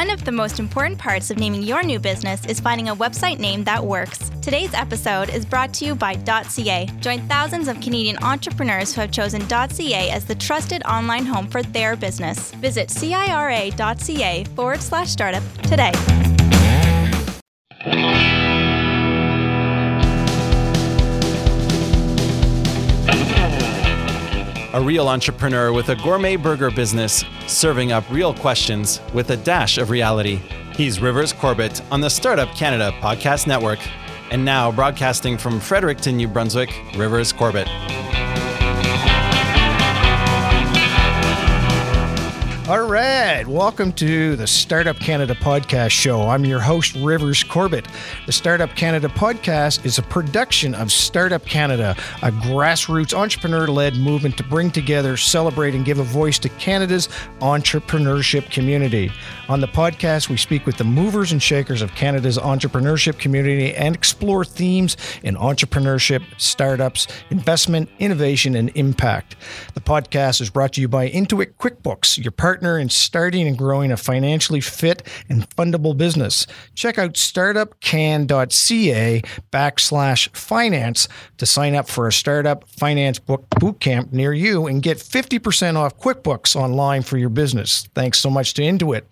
One of the most important parts of naming your new business is finding a website name that works. Today's episode is brought to you by .ca. Join thousands of Canadian entrepreneurs who have chosen .ca as the trusted online home for their business. Visit cira.ca forward slash startup today. A real entrepreneur with a gourmet burger business, serving up real questions with a dash of reality. He's Rivers Corbett on the Startup Canada Podcast Network. And now, broadcasting from Fredericton, New Brunswick, Rivers Corbett. All right, welcome to the Startup Canada podcast show. I'm your host, Rivers Corbett. The Startup Canada podcast is a production of Startup Canada, a grassroots entrepreneur led movement to bring together, celebrate, and give a voice to Canada's entrepreneurship community. On the podcast, we speak with the movers and shakers of Canada's entrepreneurship community and explore themes in entrepreneurship, startups, investment, innovation, and impact. The podcast is brought to you by Intuit QuickBooks, your partner in starting and growing a financially fit and fundable business. Check out startupcan.ca backslash finance to sign up for a startup finance book boot camp near you and get 50% off QuickBooks online for your business. Thanks so much to Intuit.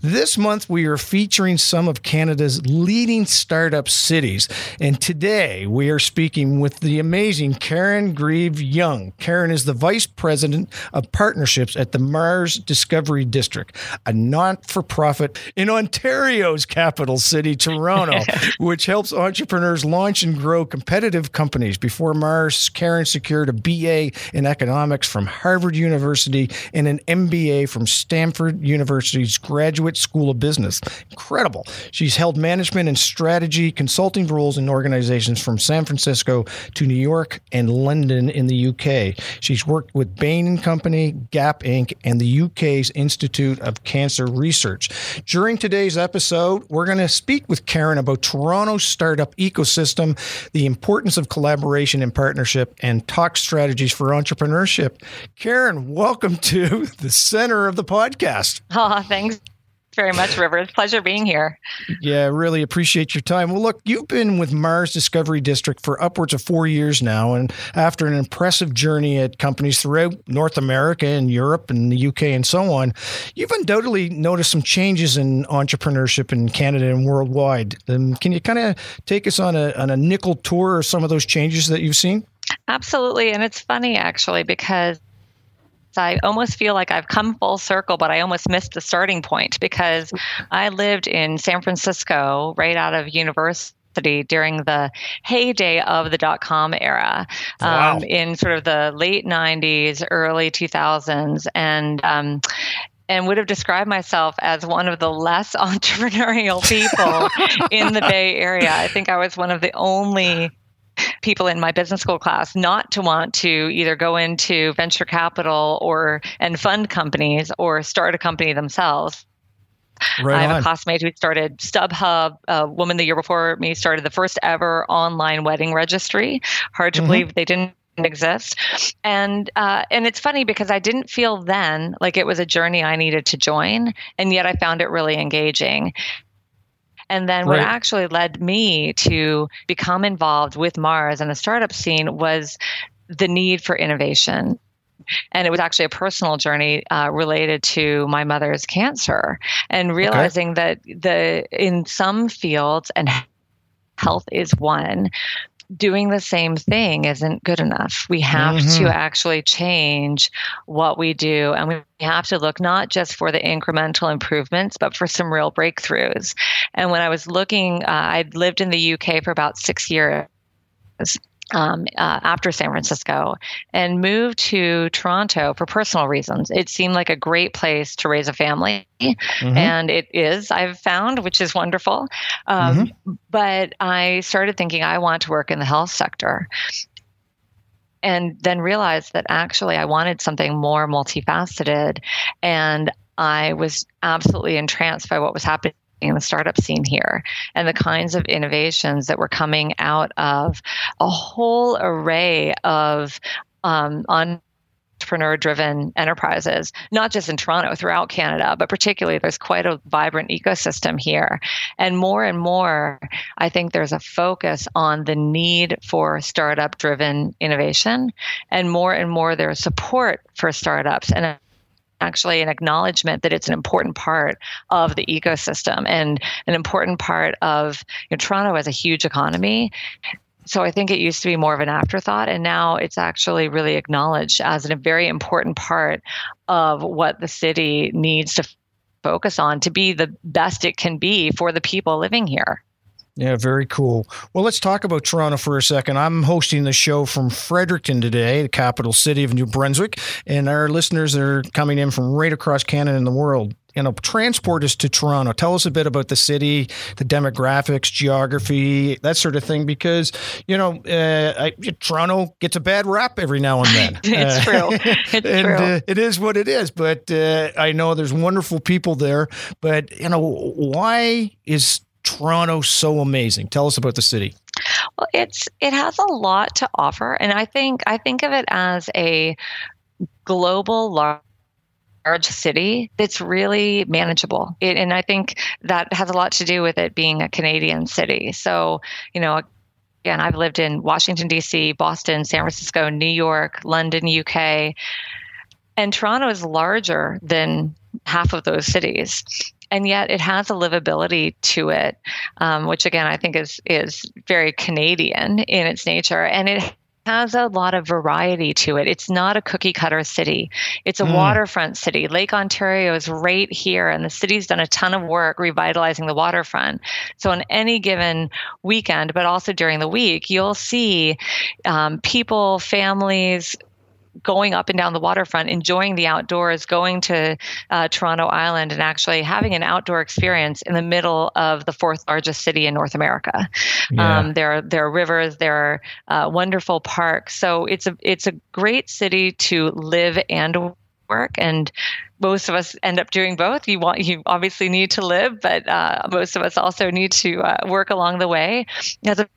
This month, we are featuring some of Canada's leading startup cities. And today, we are speaking with the amazing Karen Greve Young. Karen is the Vice President of Partnerships at the Mars Discovery District, a not for profit in Ontario's capital city, Toronto, which helps entrepreneurs launch and grow competitive companies. Before Mars, Karen secured a BA in economics from Harvard University and an MBA from Stanford University's Graduate School of Business. Incredible. She's held management and strategy consulting roles in organizations from San Francisco to New York and London in the UK. She's worked with Bain and Company, Gap Inc., and the UK's Institute of Cancer Research. During today's episode, we're going to speak with Karen about Toronto's startup ecosystem, the importance of collaboration and partnership, and talk strategies for entrepreneurship. Karen, welcome to the center of the podcast. Oh, thanks very much, River. It's a pleasure being here. Yeah, really appreciate your time. Well, look, you've been with Mars Discovery District for upwards of four years now. And after an impressive journey at companies throughout North America and Europe and the UK and so on, you've undoubtedly noticed some changes in entrepreneurship in Canada and worldwide. Um, can you kind of take us on a, on a nickel tour of some of those changes that you've seen? Absolutely. And it's funny, actually, because I almost feel like I've come full circle, but I almost missed the starting point because I lived in San Francisco right out of university during the heyday of the dot com era wow. um, in sort of the late 90s, early 2000s. And, um, and would have described myself as one of the less entrepreneurial people in the Bay Area. I think I was one of the only people in my business school class not to want to either go into venture capital or and fund companies or start a company themselves. Right I have on. a classmate who started StubHub. A woman the year before me started the first ever online wedding registry. Hard to mm-hmm. believe they didn't exist and uh, and it's funny because i didn't feel then like it was a journey i needed to join and yet i found it really engaging and then what actually led me to become involved with Mars and the startup scene was the need for innovation. And it was actually a personal journey uh, related to my mother's cancer and realizing okay. that the in some fields and health is one doing the same thing isn't good enough. We have mm-hmm. to actually change what we do. And we have to look not just for the incremental improvements, but for some real breakthroughs. And when I was looking, uh, I'd lived in the UK for about six years um, uh, after San Francisco and moved to Toronto for personal reasons. It seemed like a great place to raise a family, mm-hmm. and it is, I've found, which is wonderful. Um, mm-hmm. But I started thinking I want to work in the health sector. And then realized that actually I wanted something more multifaceted. And I was absolutely entranced by what was happening in the startup scene here and the kinds of innovations that were coming out of a whole array of um, entrepreneur driven enterprises, not just in Toronto, throughout Canada, but particularly there's quite a vibrant ecosystem here. And more and more, I think there's a focus on the need for startup driven innovation, and more and more there's support for startups. And actually an acknowledgement that it's an important part of the ecosystem and an important part of you know, Toronto as a huge economy. So I think it used to be more of an afterthought, and now it's actually really acknowledged as a very important part of what the city needs to focus on to be the best it can be for the people living here. Yeah, very cool. Well, let's talk about Toronto for a second. I'm hosting the show from Fredericton today, the capital city of New Brunswick, and our listeners are coming in from right across Canada and the world. You know, transport us to Toronto. Tell us a bit about the city, the demographics, geography, that sort of thing, because, you know, uh, I, Toronto gets a bad rap every now and then. it's true. It's and, true. Uh, it is what it is. But uh, I know there's wonderful people there. But, you know, why is Toronto so amazing? Tell us about the city. Well, it's it has a lot to offer, and I think I think of it as a global large large city that's really manageable. It, and I think that has a lot to do with it being a Canadian city. So, you know, again, I've lived in Washington, D.C., Boston, San Francisco, New York, London, UK. And Toronto is larger than half of those cities and yet it has a livability to it, um, which again I think is is very Canadian in its nature, and it has a lot of variety to it. It's not a cookie cutter city. It's a mm. waterfront city. Lake Ontario is right here, and the city's done a ton of work revitalizing the waterfront. So, on any given weekend, but also during the week, you'll see um, people, families, going up and down the waterfront, enjoying the outdoors, going to uh, Toronto Island, and actually having an outdoor experience in the middle of the fourth largest city in North America. Yeah. Um, there, are, there are rivers, there are uh, wonderful parks. So it's a it's a great city to live and work and most of us end up doing both you want you obviously need to live but uh, most of us also need to uh, work along the way it has a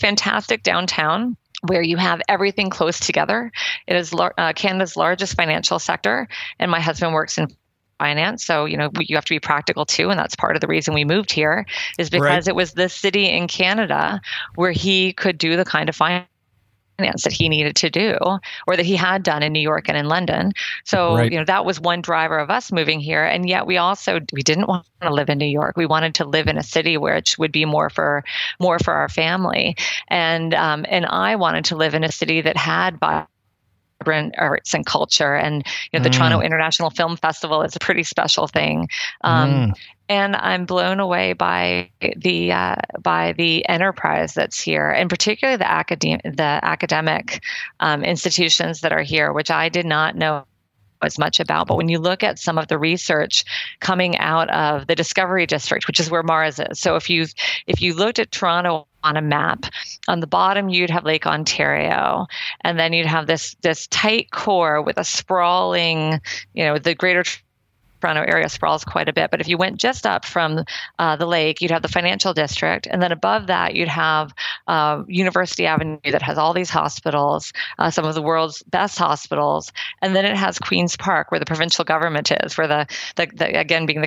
fantastic downtown where you have everything close together. It is uh, Canada's largest financial sector, and my husband works in finance. So, you know, you have to be practical too. And that's part of the reason we moved here is because right. it was the city in Canada where he could do the kind of finance finance that he needed to do or that he had done in New York and in London. So, right. you know, that was one driver of us moving here. And yet we also we didn't want to live in New York. We wanted to live in a city which would be more for more for our family. And um, and I wanted to live in a city that had arts and culture. And you know, the mm. Toronto International Film Festival is a pretty special thing. Um, mm and I'm blown away by the uh, by the enterprise that's here, and particularly the academic the academic um, institutions that are here, which I did not know as much about. But when you look at some of the research coming out of the Discovery District, which is where Mars is, so if you if you looked at Toronto on a map, on the bottom you'd have Lake Ontario, and then you'd have this this tight core with a sprawling, you know, the greater Toronto area sprawls quite a bit. But if you went just up from uh, the lake, you'd have the financial district. And then above that, you'd have uh, University Avenue that has all these hospitals, uh, some of the world's best hospitals. And then it has Queen's Park, where the provincial government is, where the, the, the again, being the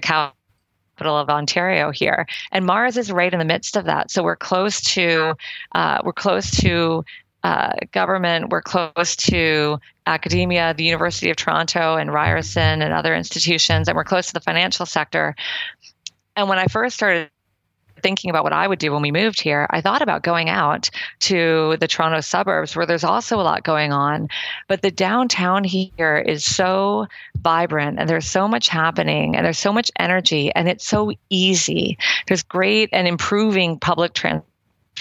capital of Ontario here, and Mars is right in the midst of that. So we're close to uh, we're close to uh, government. We're close to academia, the University of Toronto and Ryerson and other institutions, and we're close to the financial sector. And when I first started thinking about what I would do when we moved here, I thought about going out to the Toronto suburbs where there's also a lot going on. But the downtown here is so vibrant and there's so much happening and there's so much energy and it's so easy. There's great and improving public transportation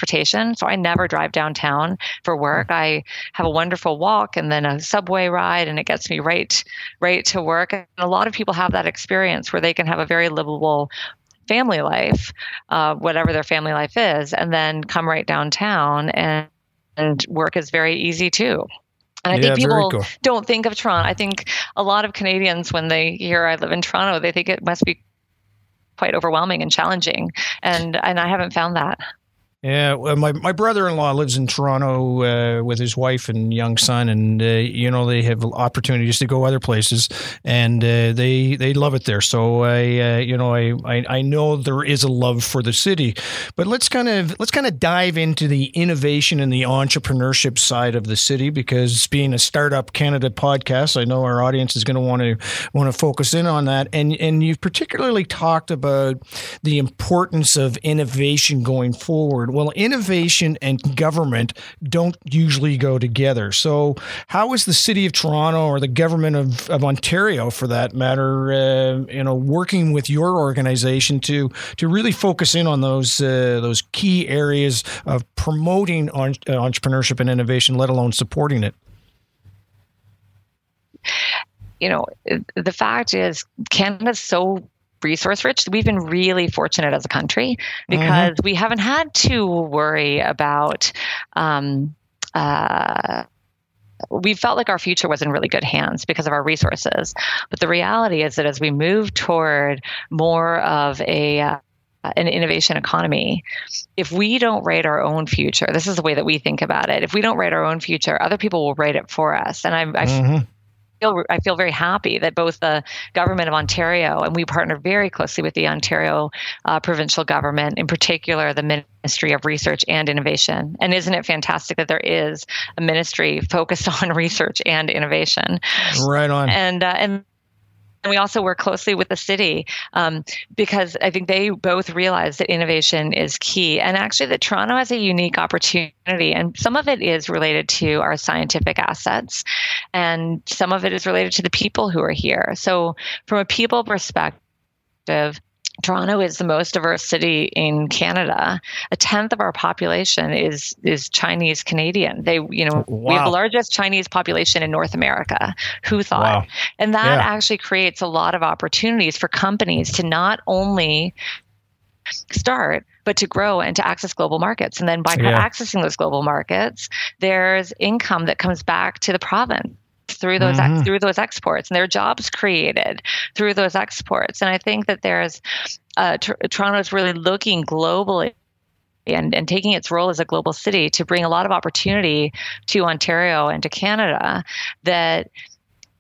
transportation. So I never drive downtown for work. Mm. I have a wonderful walk and then a subway ride and it gets me right right to work. And a lot of people have that experience where they can have a very livable family life, uh, whatever their family life is, and then come right downtown and and work is very easy too. And I yeah, think people cool. don't think of Toronto. I think a lot of Canadians, when they hear I live in Toronto, they think it must be quite overwhelming and challenging. And and I haven't found that. Yeah, well, my my brother-in-law lives in Toronto uh, with his wife and young son, and uh, you know they have opportunities to go other places, and uh, they they love it there. So I uh, you know I, I I know there is a love for the city, but let's kind of let's kind of dive into the innovation and the entrepreneurship side of the city because being a startup Canada podcast, I know our audience is going to want to want to focus in on that, and and you've particularly talked about the importance of innovation going forward well, innovation and government don't usually go together. So, how is the city of Toronto or the government of, of Ontario, for that matter, uh, you know, working with your organization to to really focus in on those uh, those key areas of promoting on, uh, entrepreneurship and innovation, let alone supporting it? You know, the fact is, Canada's so resource rich. We've been really fortunate as a country because mm-hmm. we haven't had to worry about. Um, uh, we felt like our future was in really good hands because of our resources. But the reality is that as we move toward more of a uh, an innovation economy, if we don't write our own future, this is the way that we think about it. If we don't write our own future, other people will write it for us. And I, I mm-hmm feel I feel very happy that both the government of Ontario and we partner very closely with the Ontario uh, provincial government, in particular the Ministry of Research and Innovation. And isn't it fantastic that there is a ministry focused on research and innovation? Right on. And uh, and and we also work closely with the city um, because I think they both realize that innovation is key. And actually, that Toronto has a unique opportunity, and some of it is related to our scientific assets, and some of it is related to the people who are here. So, from a people perspective, Toronto is the most diverse city in Canada. A tenth of our population is is Chinese Canadian. They, you know, wow. we have the largest Chinese population in North America. Who thought? Wow. And that yeah. actually creates a lot of opportunities for companies to not only start but to grow and to access global markets and then by yeah. accessing those global markets there's income that comes back to the province through those mm-hmm. ex- through those exports, and their jobs created through those exports. And I think that there's uh, Toronto Toronto's really looking globally and, and taking its role as a global city to bring a lot of opportunity to Ontario and to Canada that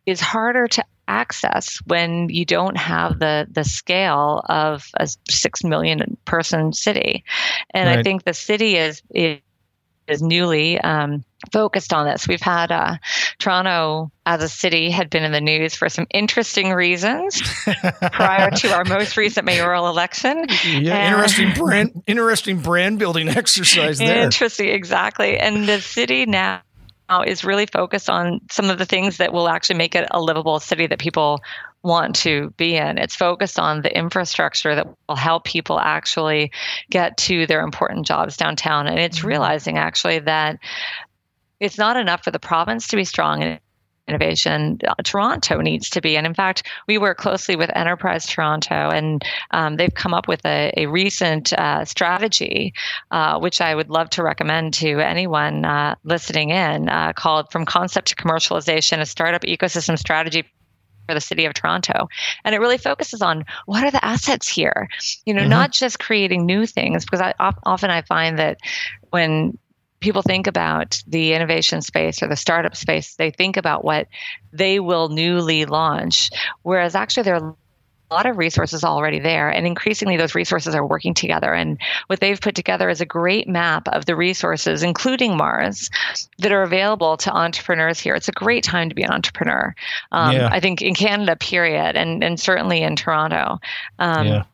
is harder to access when you don't have the the scale of a six million person city. And right. I think the city is is, is newly um, focused on this. We've had uh, Toronto as a city had been in the news for some interesting reasons prior to our most recent mayoral election. Yeah, and interesting brand, interesting brand building exercise there. Interesting, exactly. And the city now is really focused on some of the things that will actually make it a livable city that people want to be in. It's focused on the infrastructure that will help people actually get to their important jobs downtown. And it's mm-hmm. realizing actually that it's not enough for the province to be strong in innovation. Uh, Toronto needs to be. And in fact, we work closely with Enterprise Toronto, and um, they've come up with a, a recent uh, strategy, uh, which I would love to recommend to anyone uh, listening in, uh, called From Concept to Commercialization, a startup ecosystem strategy for the city of Toronto. And it really focuses on what are the assets here? You know, mm-hmm. not just creating new things, because I, often I find that when people think about the innovation space or the startup space, they think about what they will newly launch, whereas actually a lot of resources already there and increasingly those resources are working together and what they've put together is a great map of the resources including mars that are available to entrepreneurs here it's a great time to be an entrepreneur um, yeah. i think in canada period and, and certainly in toronto um, yeah.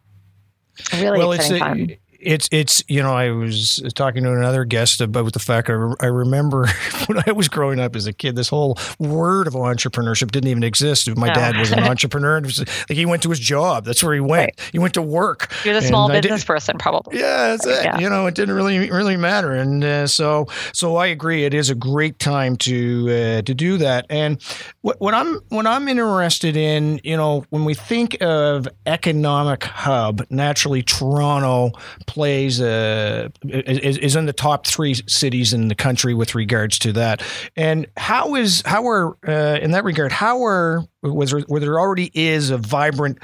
really well, exciting time it's it's you know I was talking to another guest about the fact I, I remember when I was growing up as a kid this whole word of entrepreneurship didn't even exist. My dad was an entrepreneur. It was like he went to his job. That's where he went. Right. He went to work. You're the small business person, probably. Yeah, that's it. Yeah. You know, it didn't really really matter. And uh, so so I agree. It is a great time to uh, to do that. And what, what I'm what I'm interested in, you know, when we think of economic hub, naturally Toronto plays uh, is, is, in the top three cities in the country with regards to that. And how is how are uh, in that regard? How are was there, where there already is a vibrant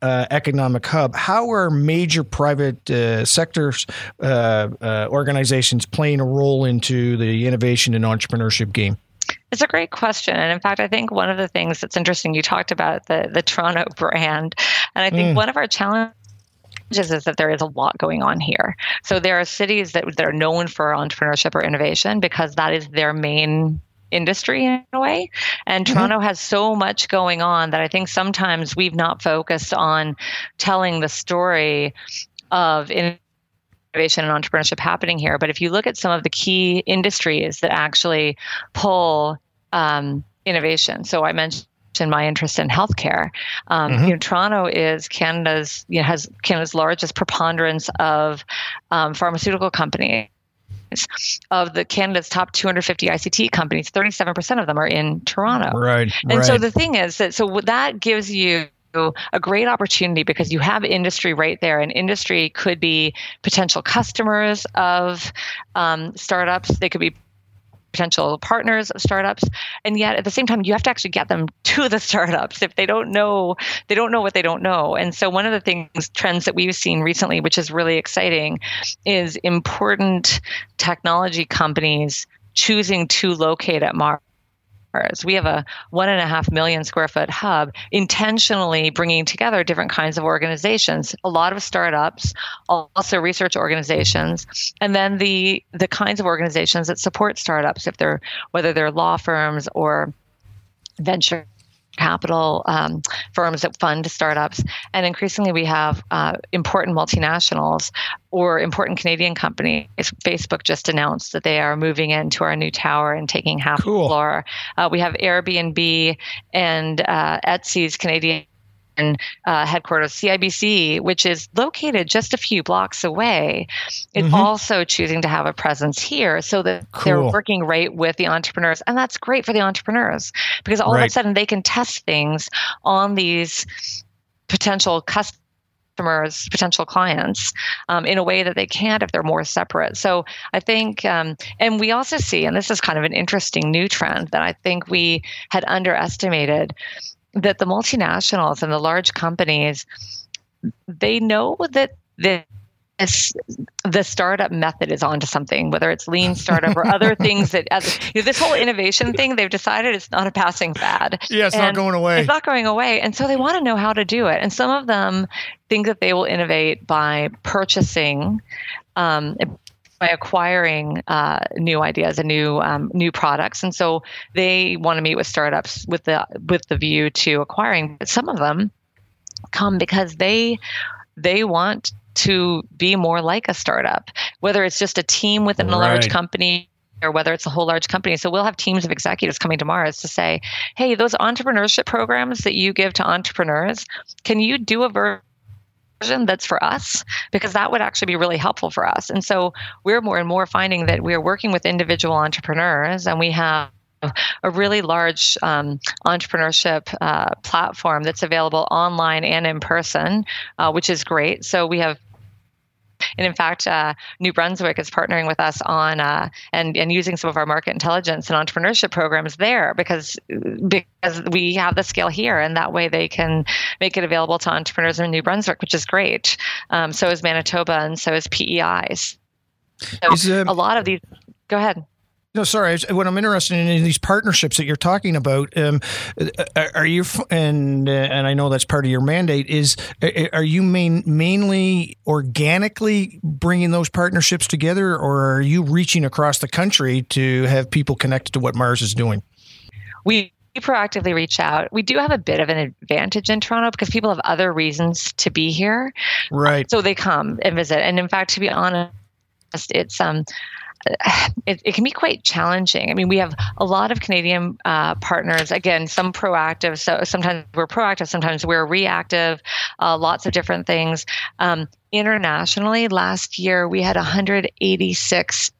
uh, economic hub. How are major private uh, sectors uh, uh, organizations playing a role into the innovation and entrepreneurship game? It's a great question. And in fact, I think one of the things that's interesting, you talked about the, the Toronto brand. And I think mm. one of our challenges is that there is a lot going on here. So there are cities that, that are known for entrepreneurship or innovation because that is their main industry in a way. And mm-hmm. Toronto has so much going on that I think sometimes we've not focused on telling the story of innovation and entrepreneurship happening here. But if you look at some of the key industries that actually pull um, innovation, so I mentioned in my interest in healthcare. Um, mm-hmm. You know, Toronto is Canada's you know, has Canada's largest preponderance of um, pharmaceutical companies. Of the Canada's top 250 ICT companies, 37% of them are in Toronto. Right. And right. so the thing is that so that gives you a great opportunity because you have industry right there, and industry could be potential customers of um, startups. They could be potential partners of startups and yet at the same time you have to actually get them to the startups if they don't know they don't know what they don't know. And so one of the things trends that we've seen recently which is really exciting is important technology companies choosing to locate at mars we have a one and a half million square foot hub intentionally bringing together different kinds of organizations, a lot of startups, also research organizations, and then the the kinds of organizations that support startups, if they're whether they're law firms or venture capital um, firms that fund startups. And increasingly, we have uh, important multinationals or important Canadian companies. Facebook just announced that they are moving into our new tower and taking half cool. the floor. Uh, we have Airbnb and uh, Etsy's Canadian uh, headquarters, CIBC, which is located just a few blocks away, is mm-hmm. also choosing to have a presence here so that cool. they're working right with the entrepreneurs. And that's great for the entrepreneurs because all right. of a sudden they can test things on these potential customers customers, potential clients, um, in a way that they can't if they're more separate. So I think, um, and we also see, and this is kind of an interesting new trend that I think we had underestimated, that the multinationals and the large companies they know that the the startup method is onto something, whether it's lean startup or other things that as, you know, this whole innovation thing, they've decided it's not a passing fad. Yeah, it's and not going away. It's not going away. And so they want to know how to do it. And some of them think that they will innovate by purchasing um, by acquiring uh, new ideas and new um, new products, and so they want to meet with startups with the with the view to acquiring. But some of them come because they they want to be more like a startup, whether it's just a team within a right. large company or whether it's a whole large company. So we'll have teams of executives coming to Mars to say, hey, those entrepreneurship programs that you give to entrepreneurs, can you do a version? Version that's for us because that would actually be really helpful for us. And so we're more and more finding that we're working with individual entrepreneurs and we have a really large um, entrepreneurship uh, platform that's available online and in person, uh, which is great. So we have and in fact, uh, New Brunswick is partnering with us on uh, and and using some of our market intelligence and entrepreneurship programs there because because we have the scale here, and that way they can make it available to entrepreneurs in New Brunswick, which is great. Um, so is Manitoba, and so is PEIs. So is, uh, a lot of these. Go ahead. No, sorry. What I'm interested in is these partnerships that you're talking about. Um, uh, are you and uh, and I know that's part of your mandate. Is uh, are you main, mainly organically bringing those partnerships together, or are you reaching across the country to have people connected to what Mars is doing? We proactively reach out. We do have a bit of an advantage in Toronto because people have other reasons to be here. Right. So they come and visit. And in fact, to be honest, it's um it, it, can be quite challenging. I mean, we have a lot of Canadian uh, partners. Again, some proactive. So sometimes we're proactive, sometimes we're reactive. Uh, lots of different things. Um, internationally, last year we had 186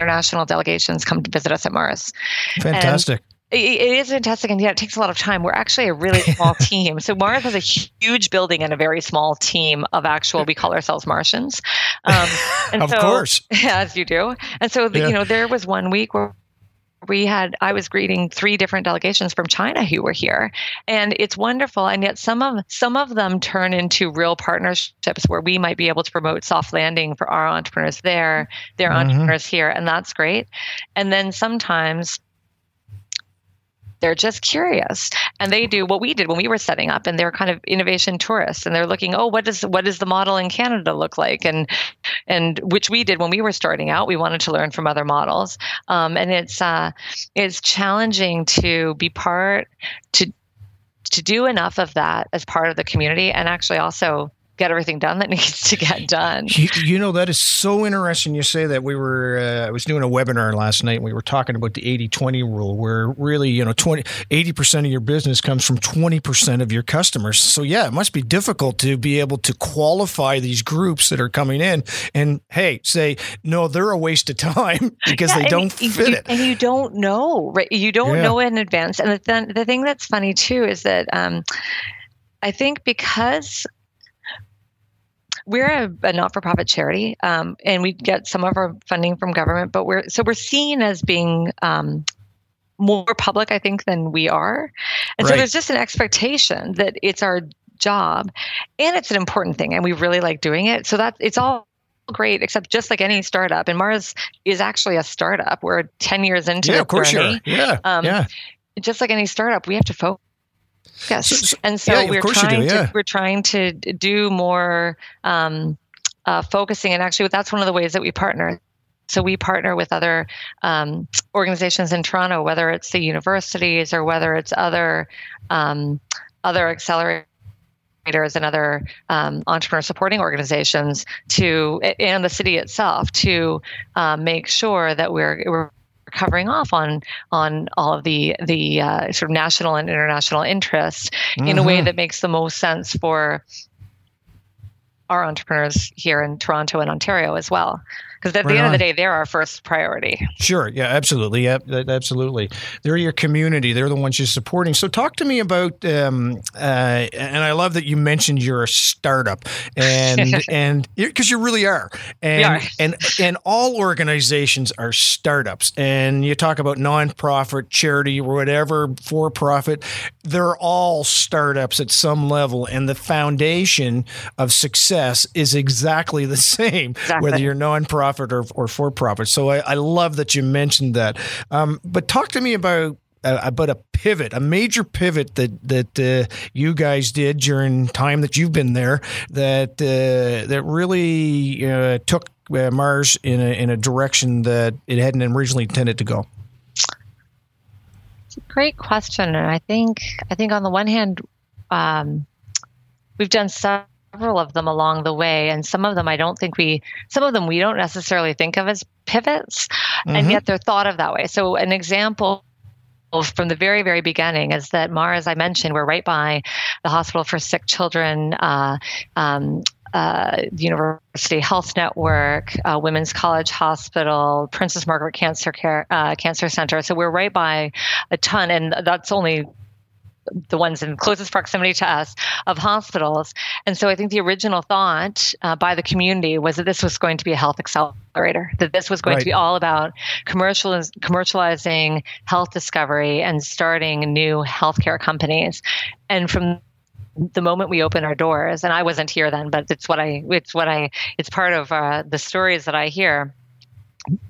international delegations come to visit us at Mars. Fantastic. It is fantastic, and yeah, it takes a lot of time. We're actually a really small team. So Mars has a huge building and a very small team of actual. We call ourselves Martians. Um, and of so, course, as you do. And so, yeah. you know, there was one week where we had I was greeting three different delegations from China who were here, and it's wonderful. And yet some of some of them turn into real partnerships where we might be able to promote soft landing for our entrepreneurs there, their mm-hmm. entrepreneurs here, and that's great. And then sometimes they're just curious. And they do what we did when we were setting up and they're kind of innovation tourists and they're looking oh what does what does the model in canada look like? And and which we did when we were starting out we wanted to learn from other models. Um, and it's uh, it's challenging to be part to to do enough of that as part of the community. And actually also get everything done that needs to get done. You, you, know, that is so interesting you say that. We were, uh, I was doing a webinar last night and we were talking about the 80 20 rule, where really, you know, 20, 80% of your business comes from 20% of your customers. So, yeah, it must be difficult to be able to qualify these groups that are coming in and, hey, say, no, they're a waste of time because yeah, they don't you, fit you, it. And you don't know, right? You don't yeah. know in advance. And the, the thing that's funny too is that, um, I think because we're a, a not-for-profit charity, um, and we get some of our funding from government. But we're so we're seen as being um, more public, I think, than we are, and right. so there's just an expectation that it's our job, and it's an important thing, and we really like doing it. So that it's all great, except just like any startup, and Mars is actually a startup. We're 10 years into it. yeah, the of course journey. You are. Yeah, um, yeah. Just like any startup, we have to focus Yes, so, and so yeah, we're trying do, yeah. to we're trying to do more um, uh, focusing, and actually, that's one of the ways that we partner. So we partner with other um, organizations in Toronto, whether it's the universities or whether it's other um, other accelerators and other um, entrepreneur supporting organizations to and the city itself to uh, make sure that we're, we're covering off on on all of the the uh, sort of national and international interests mm-hmm. in a way mm-hmm. that makes the most sense for our entrepreneurs here in Toronto and Ontario as well because at right the end on. of the day, they're our first priority. Sure. Yeah, absolutely. Yeah, absolutely. They're your community. They're the ones you're supporting. So talk to me about, um, uh, and I love that you mentioned you're a startup and, and because you really are. And, are. and, and all organizations are startups and you talk about nonprofit, charity, or whatever, for profit, they're all startups at some level. And the foundation of success is exactly the same, exactly. whether you're nonprofit profit or, or for profit. So I, I love that you mentioned that. Um, but talk to me about uh, about a pivot, a major pivot that that uh, you guys did during time that you've been there that uh, that really uh, took uh, Mars in a in a direction that it hadn't originally intended to go. It's a great question, and I think I think on the one hand, um, we've done some several of them along the way and some of them i don't think we some of them we don't necessarily think of as pivots mm-hmm. and yet they're thought of that way so an example from the very very beginning is that Mar, as I mentioned, we're right by the Hospital for Sick Children. Uh, um, uh, University Health Network, uh, Women's College Hospital, Princess Margaret Cancer Care uh, Cancer Center. So we're right by a ton, and that's only the ones in closest proximity to us of hospitals. And so I think the original thought uh, by the community was that this was going to be a health accelerator, that this was going right. to be all about commercializ- commercializing health discovery and starting new healthcare companies. And from the moment we open our doors, and I wasn't here then, but it's what I, it's what I, it's part of uh, the stories that I hear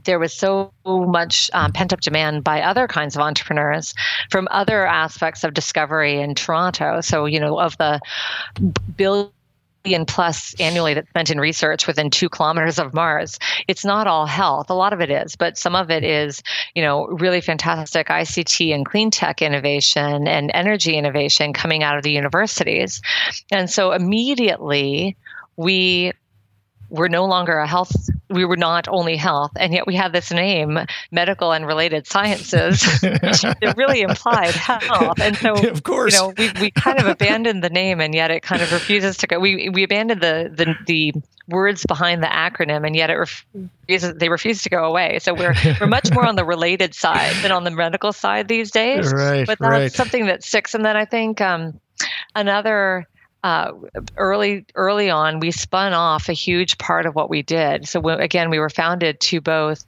there was so much um, pent up demand by other kinds of entrepreneurs from other aspects of discovery in Toronto. So, you know, of the billion plus annually that's spent in research within two kilometers of Mars. It's not all health. A lot of it is, but some of it is, you know, really fantastic ICT and clean tech innovation and energy innovation coming out of the universities. And so immediately we we're no longer a health we were not only health and yet we had this name medical and related sciences it really implied health. And so of course. you know we, we kind of abandoned the name and yet it kind of refuses to go we we abandoned the the, the words behind the acronym and yet it refuses they refuse to go away. So we're we're much more on the related side than on the medical side these days right but that's right. something that sticks. And then i think um, another uh, early early on, we spun off a huge part of what we did. So again, we were founded to both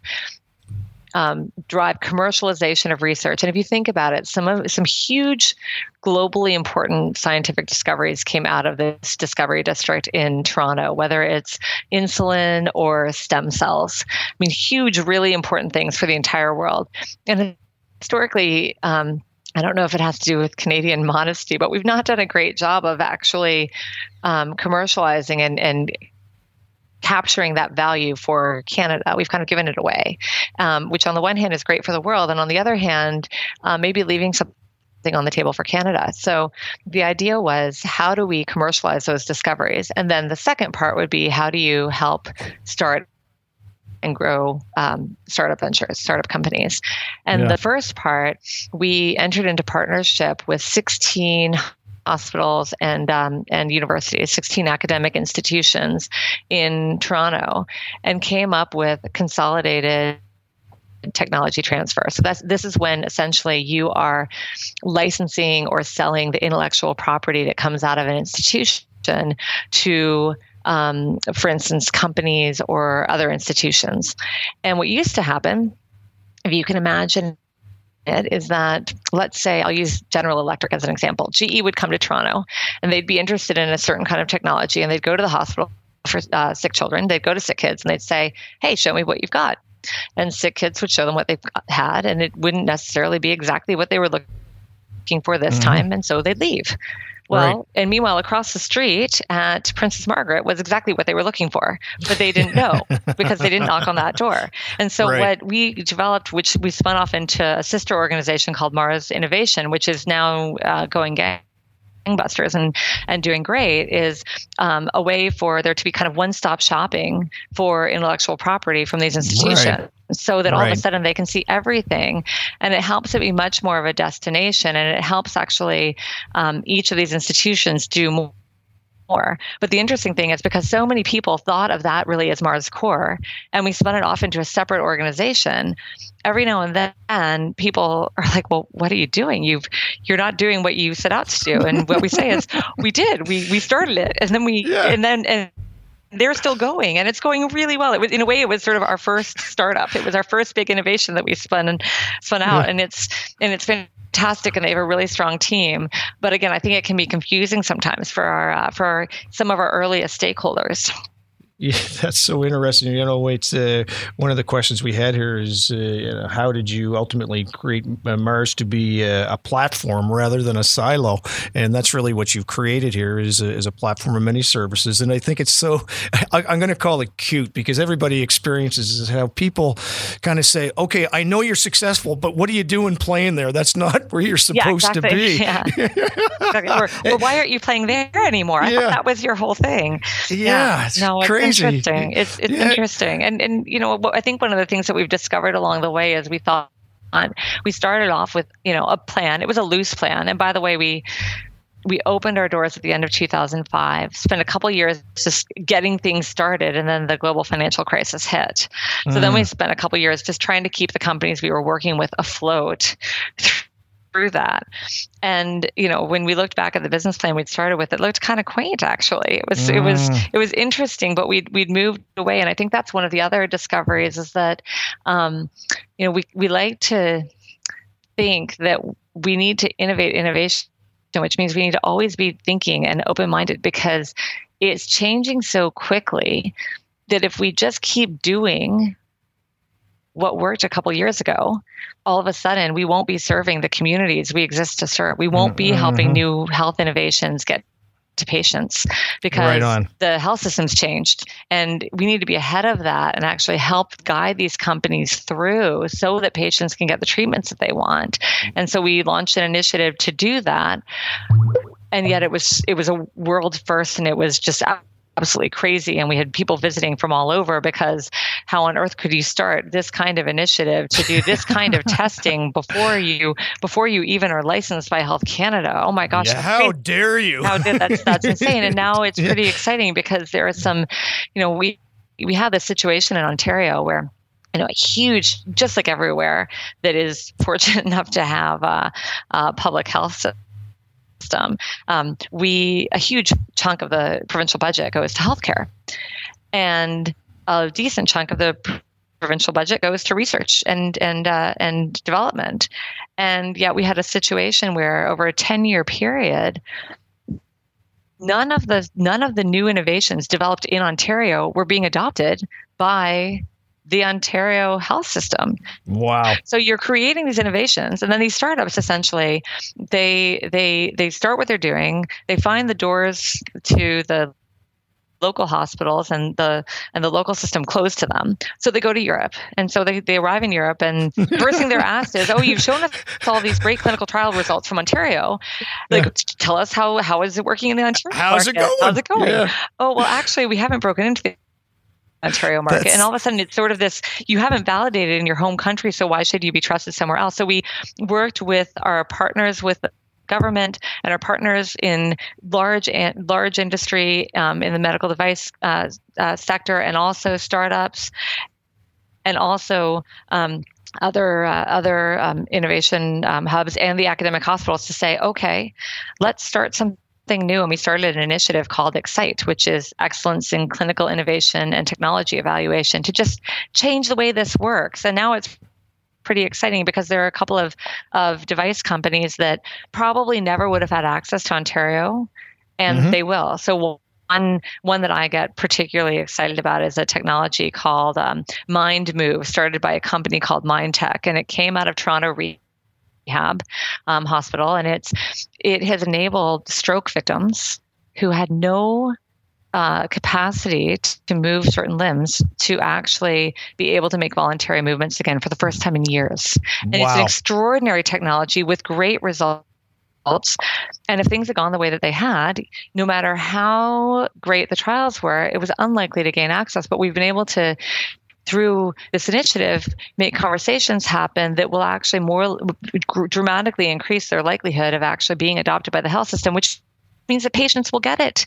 um, drive commercialization of research. And if you think about it, some of some huge globally important scientific discoveries came out of this discovery district in Toronto, whether it's insulin or stem cells. I mean, huge, really important things for the entire world. And historically, um, I don't know if it has to do with Canadian modesty, but we've not done a great job of actually um, commercializing and, and capturing that value for Canada. We've kind of given it away, um, which on the one hand is great for the world, and on the other hand, uh, maybe leaving something on the table for Canada. So the idea was how do we commercialize those discoveries? And then the second part would be how do you help start and grow um, startup ventures, startup companies. And yeah. the first part, we entered into partnership with 16 hospitals and um, and universities, 16 academic institutions in Toronto, and came up with consolidated technology transfer. So that's this is when essentially you are licensing or selling the intellectual property that comes out of an institution to um, for instance, companies or other institutions. And what used to happen, if you can imagine it, is that let's say I'll use General Electric as an example. GE would come to Toronto and they'd be interested in a certain kind of technology and they'd go to the hospital for uh, sick children. They'd go to sick kids and they'd say, "Hey, show me what you've got." And sick kids would show them what they've had, and it wouldn't necessarily be exactly what they were looking for this mm-hmm. time, and so they'd leave. Well, right. and meanwhile, across the street at Princess Margaret was exactly what they were looking for, but they didn't know because they didn't knock on that door. And so, right. what we developed, which we spun off into a sister organization called Mars Innovation, which is now uh, going gang gangbusters and and doing great is um, a way for there to be kind of one stop shopping for intellectual property from these institutions. Right. So that all right. of a sudden they can see everything, and it helps it be much more of a destination, and it helps actually um, each of these institutions do more more. But the interesting thing is because so many people thought of that really as Mars Core, and we spun it off into a separate organization. Every now and then, people are like, "Well, what are you doing? You've you're not doing what you set out to do." And what we say is, "We did. We we started it, and then we yeah. and then and." They're still going and it's going really well. It was in a way it was sort of our first startup. It was our first big innovation that we spun and spun out yeah. and it's and it's fantastic and they have a really strong team. But again, I think it can be confusing sometimes for our uh, for our, some of our earliest stakeholders. Yeah, that's so interesting. You know, it's uh, one of the questions we had here is uh, you know, how did you ultimately create uh, Mars to be a, a, platform rather than a silo? And that's really what you've created here is a, is a platform of many services. And I think it's so I, am going to call it cute because everybody experiences is how people kind of say, "Okay, I know you're successful, but what are you doing playing there? That's not where you're supposed yeah, exactly. to be." Yeah. or, or, why aren't you playing there anymore? I yeah. thought that was your whole thing. Yeah, yeah. no, crazy crazy. Interesting. It's it's yeah. interesting, and and you know I think one of the things that we've discovered along the way is we thought we started off with you know a plan. It was a loose plan, and by the way, we we opened our doors at the end of 2005 spent a couple years just getting things started and then the global financial crisis hit so mm. then we mm. spent a couple years just trying to keep the companies we were working with afloat through that. And you know, when we looked back at the business plan we'd started with, it looked kind of quaint. Actually, it was mm. it was mm. it was interesting, but we'd we'd moved away. And I think that's one of the other discoveries is that, um, you know, we we like to think that we need to innovate innovation, which means we need to always be thinking and open minded because it's changing so quickly that if we just keep doing what worked a couple years ago, all of a sudden we won't be serving the communities we exist to serve. We won't be helping mm-hmm. new health innovations get to patients because right the health system's changed. And we need to be ahead of that and actually help guide these companies through so that patients can get the treatments that they want. And so we launched an initiative to do that. And yet it was it was a world first and it was just absolutely crazy. And we had people visiting from all over because how on earth could you start this kind of initiative to do this kind of testing before you before you even are licensed by health canada? Oh my gosh yeah, how dare you? How did that's that's insane. And now it's pretty exciting because there are some you know we we have this situation in ontario where you know, a huge, just like everywhere, that is fortunate enough to have a, uh, public health system, um, we a huge chunk of the provincial budget goes to healthcare, and a decent chunk of the provincial budget goes to research and and uh, and development, and yet we had a situation where over a ten year period, none of the none of the new innovations developed in Ontario were being adopted by the Ontario health system. Wow. So you're creating these innovations and then these startups essentially they they they start what they're doing, they find the doors to the local hospitals and the and the local system closed to them. So they go to Europe. And so they, they arrive in Europe and the first thing they're asked is, Oh, you've shown us all these great clinical trial results from Ontario. Like yeah. tell us how how is it working in the Ontario? How's market? it going? How's it going? Yeah. Oh well actually we haven't broken into the Ontario market. That's... And all of a sudden, it's sort of this you haven't validated in your home country, so why should you be trusted somewhere else? So we worked with our partners with government and our partners in large and large industry um, in the medical device uh, uh, sector and also startups and also um, other uh, other um, innovation um, hubs and the academic hospitals to say okay let's start some something new. And we started an initiative called EXCITE which is excellence in clinical innovation and technology evaluation to just change the way this works. And now it's pretty exciting because there are a couple of, of device companies that probably never would have had access to ontario and mm-hmm. they will so one one that I get particularly excited about is a technology called um, MyndMove, started by a company called MyndTec, and it came out of Toronto rehab um, hospital, and it's it has enabled stroke victims who had no uh, capacity to move certain limbs to actually be able to make voluntary movements again for the first time in years. And wow. it's an extraordinary technology with great results. And if things had gone the way that they had, no matter how great the trials were, it was unlikely to gain access. But we've been able to through this initiative make conversations happen that will actually more dramatically increase their likelihood of actually being adopted by the health system which means that patients will get it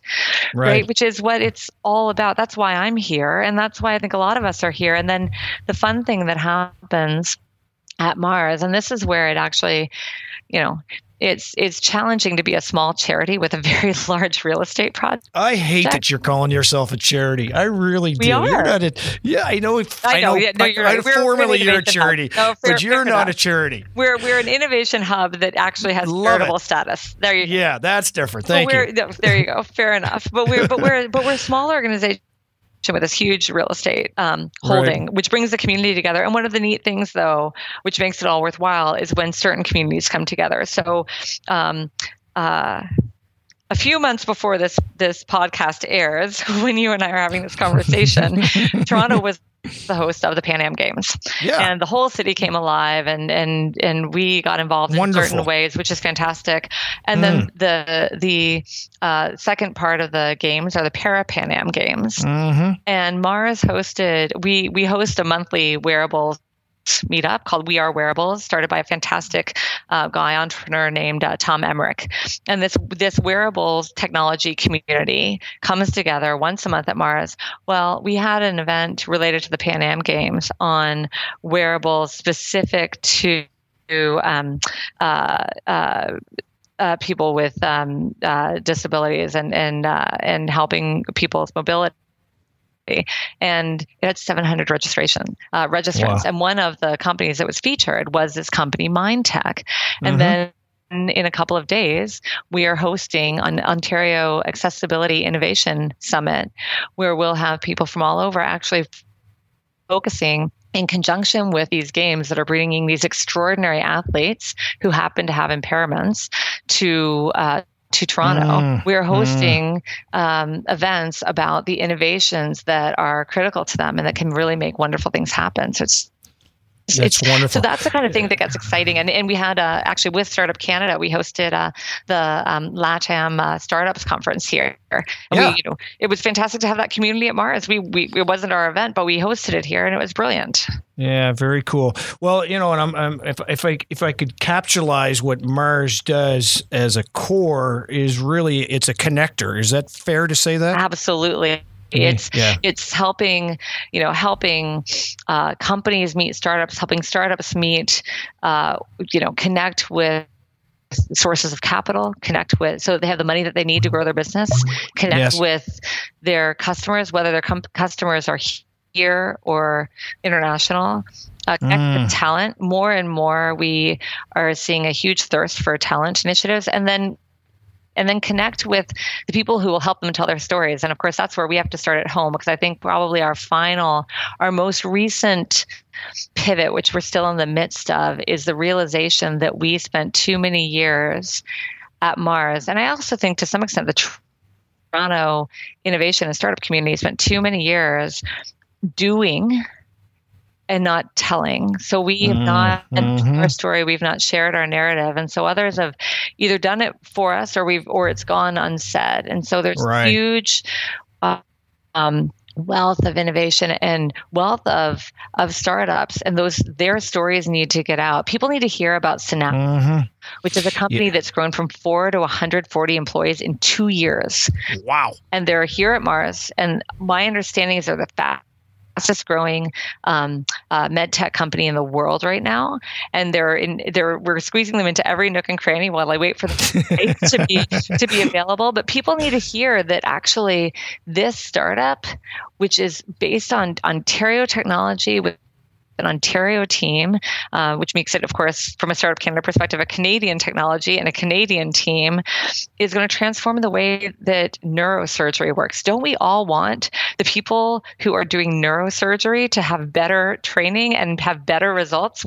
right. right. which is what it's all about that's why i'm here and that's why i think a lot of us are here and then the fun thing that happens at MaRS and this is where it actually you know it's it's challenging to be a small charity with a very large real estate project. I hate that you're calling yourself a charity. I really do. We are. You're not a, yeah, I know. I, I know. Yeah, no, you're right. I, formally, you're a charity, no, fair, but you're not enough. a charity. We're we're an innovation hub that actually has charitable status. There you go. Yeah, that's different. Thank you. There you go. Fair enough. But we're but we're but we're a small organization with this huge real estate um, holding, right. which brings the community together. And one of the neat things, though, which makes it all worthwhile, is when certain communities come together. So, um, uh, a few months before this this podcast airs, when you and I are having this conversation, Toronto was the host of the Pan Am Games. Yeah. And the whole city came alive and and and we got involved Wonderful. in certain ways, which is fantastic. And mm. then the the uh, second part of the games are the Para Pan Am Games. Mm-hmm. And MaRS hosted we we host a monthly wearables meetup called We Are Wearables, started by a fantastic uh, guy entrepreneur named uh, Tom Emmerson. And this this wearables technology community comes together once a month at MaRS. Well, we had an event related to the Pan Am Games on wearables specific to um, uh, uh, uh, people with um, uh, disabilities and and uh, and helping people's mobility and it had 700 registration uh, registrants. Wow. And one of the companies that was featured was this company, MyndTec. And mm-hmm. then in a couple of days, we are hosting an Ontario Accessibility Innovation Summit, where we'll have people from all over actually focusing in conjunction with these games that are bringing these extraordinary athletes who happen to have impairments to uh, to Toronto. Mm, We're mm. hosting mm. um, events about the innovations that are critical to them and that can really make wonderful things happen. So it's that's it's, wonderful. So that's the kind of thing that gets exciting. And, and we had uh, actually with Startup Canada, we hosted uh, the um, LATAM uh, Startups Conference here. And yeah. We, you know, it was fantastic to have that community at MaRS. We, we it wasn't our event, but we hosted it here, and it was brilliant. Yeah, very cool. Well, you know, and I'm, I'm if if I if I could capitalize what MaRS does as a core is really it's a connector. Is that fair to say that? Absolutely. It's yeah. it's helping you know helping uh, companies meet startups, helping startups meet uh, you know connect with sources of capital, connect with so they have the money that they need to grow their business, connect yes. with their customers, whether their com- customers are here or international. Uh, connect Mm. with talent more and more. We are seeing a huge thirst for talent initiatives, and then and then connect with the people who will help them tell their stories. And of course, that's where we have to start at home because I think probably our final, our most recent pivot, which we're still in the midst of, is the realization that we spent too many years at MaRS. And I also think to some extent the Toronto innovation and startup community spent too many years doing and not telling. So we have not Mhm. our story, we've not shared our narrative. And so others have either done it for us or we've or it's gone unsaid. And so there's Right. huge uh, um, wealth of innovation and wealth of of startups and those their stories need to get out. People need to hear about Synaptive, Mhm. which is a company that's grown from 4 to 140 employees in 2 years Wow. and they're here at MaRS. And my understanding is they're the fastest growing um, uh, med tech company in the world right now, and they're in. They're we're squeezing them into every nook and cranny while I wait for the to be to be available. But people need to hear that actually this startup, which is based on Ontario technology with an Ontario team, uh, which makes it, of course, from a Startup Canada perspective, a Canadian technology and a Canadian team, is going to transform the way that neurosurgery works. Don't we all want the people who are doing neurosurgery to have better training and have better results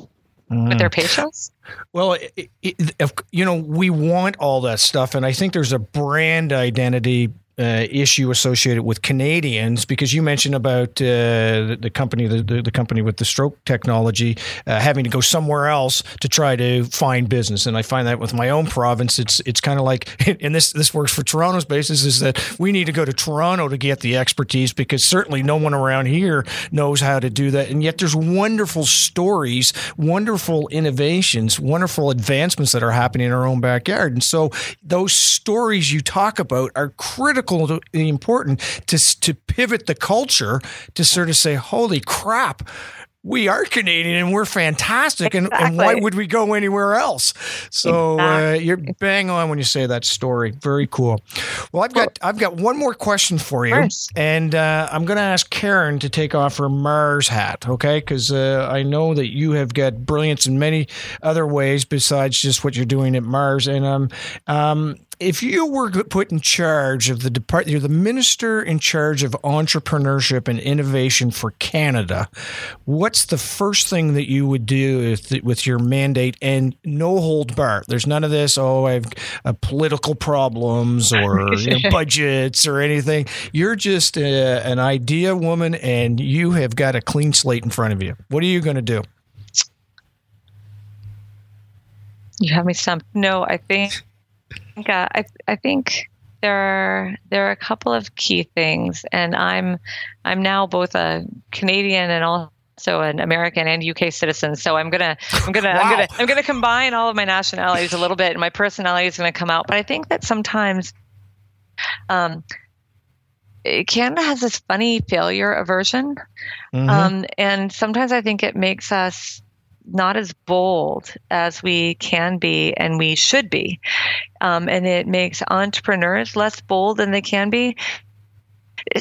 with their patients? Well, it, it, if- you know, we want all that stuff, and I think there's a brand identity uh, issue associated with Canadians because you mentioned about uh, the, the company, the, the, the company with the stroke technology, uh, having to go somewhere else to try to find business, and I find that with my own province, it's it's kind of like, and this this works for Toronto's basis, is that we need to go to Toronto to get the expertise because certainly no one around here knows how to do that, and yet there's wonderful stories, wonderful innovations, wonderful advancements that are happening in our own backyard. And so those stories you talk about are critically important to, to pivot the culture to sort of say, holy crap, we are Canadian and we're fantastic. And, and why would we go anywhere else? So uh, you're bang on when you say that story. Very cool. Well, I've got I've got one more question for you, and uh, I'm going to ask Karen to take off her MaRS hat, okay? Because uh, I know that you have got brilliance in many other ways besides just what you're doing at MaRS. And um, um, if you were put in charge of the depart, you're the minister in charge of entrepreneurship and innovation for Canada. What's the first thing that you would do with, with your mandate and no hold bar? There's none of this. Oh, I have uh, political problems or you know, budgets or anything. You're just uh, an idea woman, and you have got a clean slate in front of you. What are you going to do? You have me stumped. No, I think uh, I I think there are there are a couple of key things, and I'm I'm now both a Canadian and also an American and UK citizen. So I'm gonna I'm gonna I'm gonna I'm gonna combine all of my nationalities a little bit, and my personality is gonna come out. But I think that sometimes. Um, Canada has this funny failure aversion. Mhm. Um, and sometimes I think it makes us not as bold as we can be and we should be. Um, and it makes entrepreneurs less bold than they can be.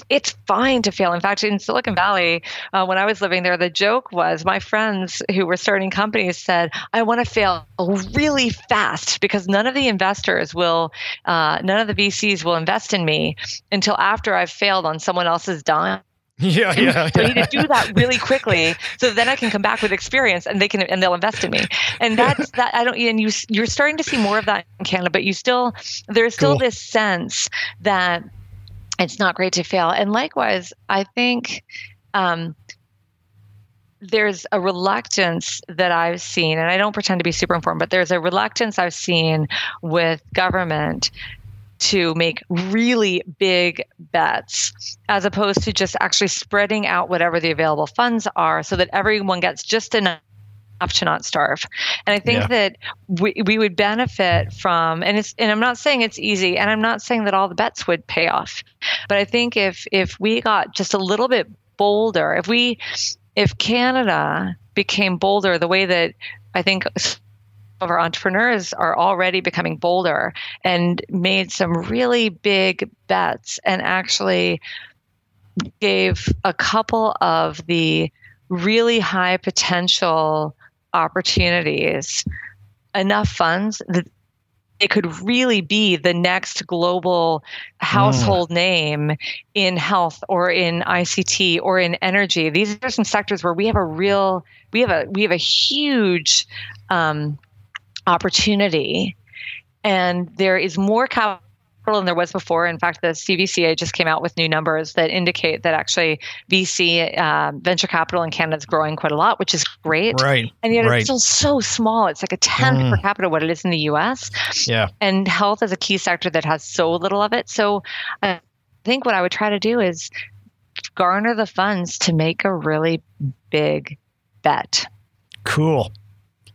It's fine to fail. In fact, in Silicon Valley, uh, when I was living there, the joke was my friends who were starting companies said, I want to fail really fast because none of the investors will, uh, none of the VCs will invest in me until after I've failed on someone else's dime. yeah, yeah, So I need to do that really quickly, so then I can come back with experience, and they can and they'll invest in me. And that's that. I don't. And you you're starting to see more of that in Canada, but you still there's still Cool. this sense that it's not great to fail. And likewise, I think. Um, there's a reluctance that I've seen, and I don't pretend to be super informed, but there's a reluctance I've seen with government to make really big bets as opposed to just actually spreading out whatever the available funds are so that everyone gets just enough to not starve. And I think Yeah. that we, we would benefit from and it's and I'm not saying it's easy and I'm not saying that all the bets would pay off. But I think if if we got just a little bit bolder, if we if Canada became bolder the way that I think of our entrepreneurs are already becoming bolder and made some really big bets and actually gave a couple of the really high potential opportunities enough funds that it could really be the next global household mm. name in health or in ICT or in energy. These are some sectors where we have a real, we have a we have a huge um, opportunity, and there is more capital than there was before. In fact, the CVCA just came out with new numbers that indicate that actually VC uh, venture capital in Canada is growing quite a lot, which is great. Right. And yet right. it's still so small. It's like a tenth mm. per capita what it is in the US. Yeah. And health is a key sector that has so little of it. So I think what I would try to do is garner the funds to make a really big bet. Cool.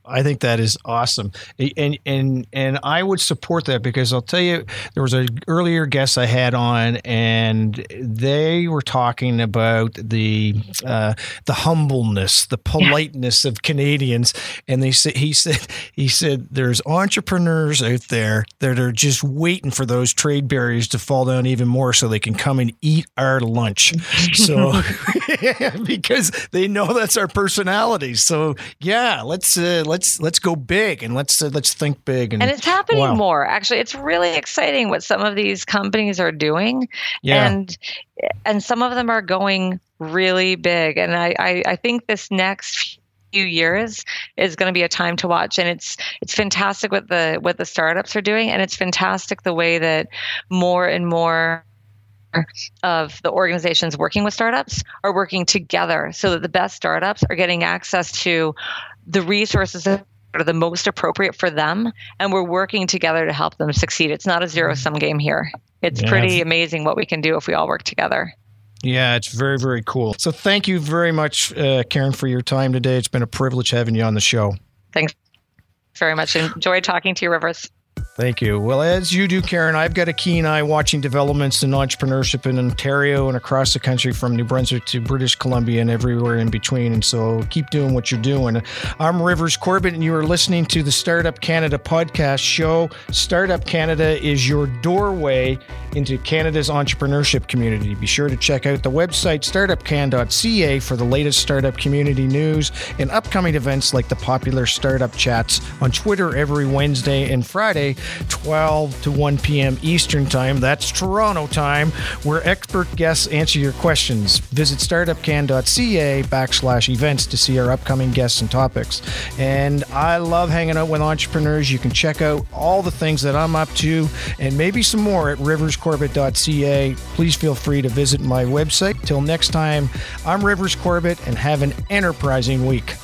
I think that is awesome, and and and I would support that because I'll tell you there was an earlier guest I had on, and they were talking about the uh, the humbleness, the politeness of Canadians, and they said he said he said there's entrepreneurs out there that are just waiting for those trade barriers to fall down even more so they can come and eat our lunch, so because they know that's our personality. So yeah, let's. Uh, let's let's let's go big and let's uh, let's think big and, and it's happening wow. more actually. It's really exciting what some of these companies are doing. Yeah. and and some of them are going really big. And I, I, I think this next few years is going to be a time to watch. And it's it's fantastic what the what the startups are doing. And it's fantastic the way that more and more of the organizations working with startups are working together so that the best startups are getting access to the resources that are the most appropriate for them and we're working together to help them succeed it's not a zero sum game here it's yeah. pretty amazing what we can do if we all work together yeah, it's very, very cool. So, thank you very much, uh, Karen, for your time today. It's been a privilege having you on the show. Thanks very much. enjoy talking to you, Rivers. Thank you. Well, as you do, Karen, I've got a keen eye watching developments in entrepreneurship in Ontario and across the country from New Brunswick to British Columbia and everywhere in between. And so keep doing what you're doing. I'm Rivers Corbett, and you are listening to the Startup Canada podcast show. Startup Canada is your doorway into Canada's entrepreneurship community. Be sure to check out the website startupcan.ca for the latest startup community news and upcoming events like the popular Startup Chats on Twitter every Wednesday and Friday 12 to 1 p.m. Eastern Time. That's Toronto time, where expert guests answer your questions. Visit startupcan.ca backslash events to see our upcoming guests and topics. And I love hanging out with entrepreneurs. You can check out all the things that I'm up to and maybe some more at riverscorbett.ca. Please feel free to visit my website. Till next time, I'm Rivers Corbett and have an enterprising week.